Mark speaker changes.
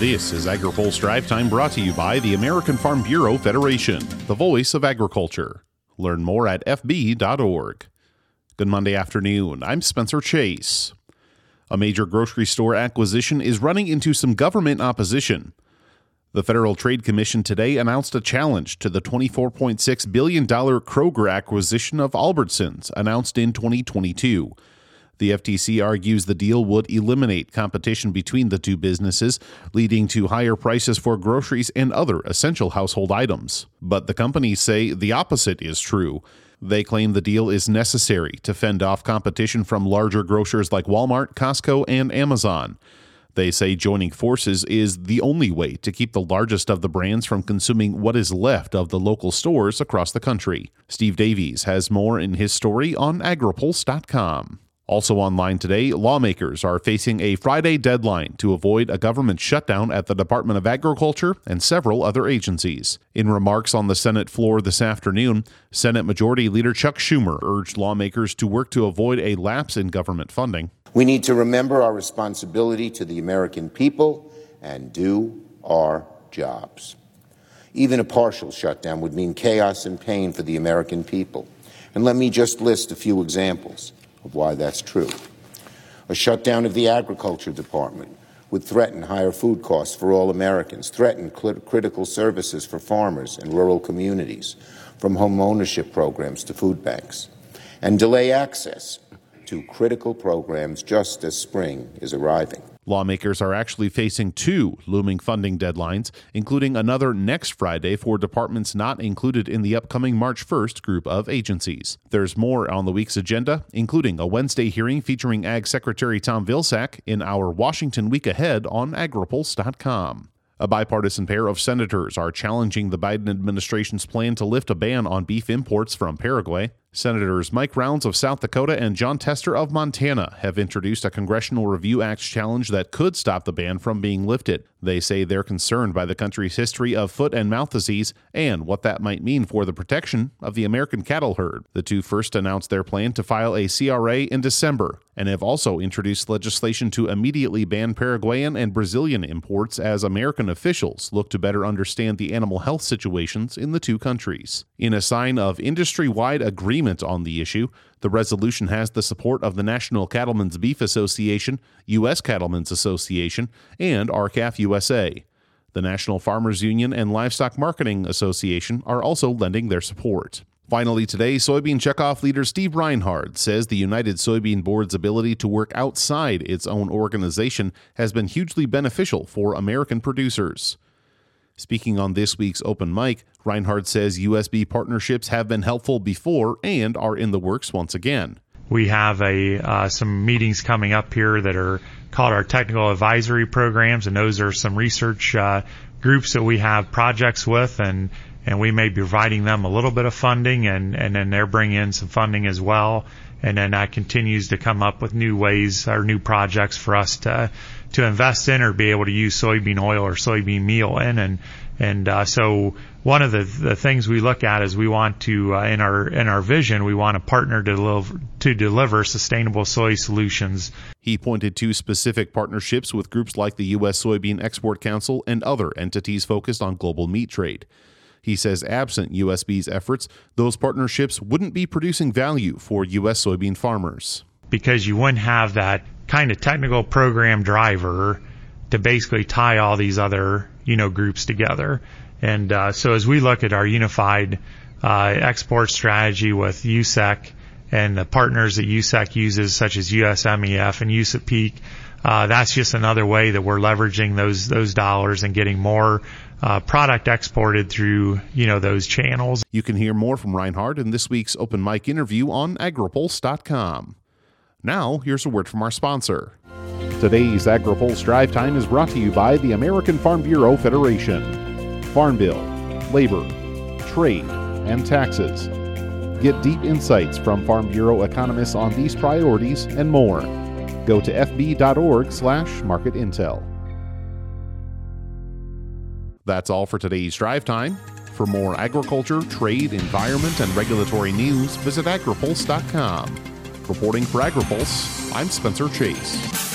Speaker 1: This is AgriPulse Drive Time brought to you by the American Farm Bureau Federation, the voice of agriculture. Learn more at FB.org. Good Monday afternoon. I'm Spencer Chase. A major grocery store acquisition is running into some government opposition. The Federal Trade Commission today announced a challenge to the $24.6 billion Kroger acquisition of Albertsons announced in 2022. The FTC argues the deal would eliminate competition between the two businesses, leading to higher prices for groceries and other essential household items. But the companies say the opposite is true. They claim the deal is necessary to fend off competition from larger grocers like Walmart, Costco, and Amazon. They say joining forces is the only way to keep the largest of the brands from consuming what is left of the local stores across the country. Steve Davies has more in his story on agripulse.com. Also online today, lawmakers are facing a Friday deadline to avoid a government shutdown at the Department of Agriculture and several other agencies. In remarks on the Senate floor this afternoon, Senate Majority Leader Chuck Schumer urged lawmakers to work to avoid a lapse in government funding.
Speaker 2: We need to remember our responsibility to the American people and do our jobs. Even a partial shutdown would mean chaos and pain for the American people. And let me just list a few examples of why that's true. A shutdown of the Agriculture Department would threaten higher food costs for all Americans, threaten cl- critical services for farmers and rural communities, from home ownership programs to food banks, and delay access to critical programs just as spring is arriving.
Speaker 1: Lawmakers are actually facing two looming funding deadlines, including another next Friday for departments not included in the upcoming March 1st group of agencies. There's more on the week's agenda, including a Wednesday hearing featuring Ag Secretary Tom Vilsack in our Washington Week Ahead on agripulse.com. A bipartisan pair of senators are challenging the Biden administration's plan to lift a ban on beef imports from Paraguay. Senators Mike Rounds of South Dakota and Jon Tester of Montana have introduced a Congressional Review Act challenge that could stop the ban from being lifted. They say they're concerned by the country's history of foot and mouth disease and what that might mean for the protection of the American cattle herd. The two first announced their plan to file a CRA in December and have also introduced legislation to immediately ban Paraguayan and Brazilian imports as American officials look to better understand the animal health situations in the two countries. In a sign of industry wide agreement, agreement on the issue. The resolution has the support of the National Cattlemen's Beef Association, U.S. Cattlemen's Association, and R-CALF USA. The National Farmers Union and Livestock Marketing Association are also lending their support. Finally, today, soybean checkoff leader Steve Reinhard says the United Soybean Board's ability to work outside its own organization has been hugely beneficial for American producers. Speaking on this week's open mic, Reinhard says USB partnerships have been helpful before and are in the works once again.
Speaker 3: We have a uh, some meetings coming up here that are called our technical advisory programs, and those are some research uh, groups that we have projects with, and and we may be providing them a little bit of funding, and and then they're bringing in some funding as well, and then that continues to come up with new ways or new projects for us to to invest in or be able to use soybean oil or soybean meal in. And and uh, so one of the, the things we look at is we want to uh, in our in our vision we want to partner to deliver to deliver sustainable soy solutions.
Speaker 1: He pointed to specific partnerships with groups like the U.S. Soybean Export Council and other entities focused on global meat trade. He says absent USB's efforts, those partnerships wouldn't be producing value for U.S. soybean farmers.
Speaker 3: Because you wouldn't have that kind of technical program driver to basically tie all these other you know groups together. And uh, so as we look at our unified uh, export strategy with USSEC and the partners that USSEC uses, such as USMEF and USAPEEC, uh, that's just another way that we're leveraging those those dollars and getting more uh, product exported through you know those channels.
Speaker 1: You can hear more from Reinhard in this week's open mic interview on agripulse.com. Now, here's a word from our sponsor. Today's AgriPulse Drive Time is brought to you by the American Farm Bureau Federation. Farm Bill, Labor, Trade, and Taxes. Get deep insights from Farm Bureau economists on these priorities and more. Go to fb.org slash market intel. That's all for today's Drive Time. For more agriculture, trade, environment, and regulatory news, visit agripulse.com. Reporting for AgriPulse, I'm Spencer Chase.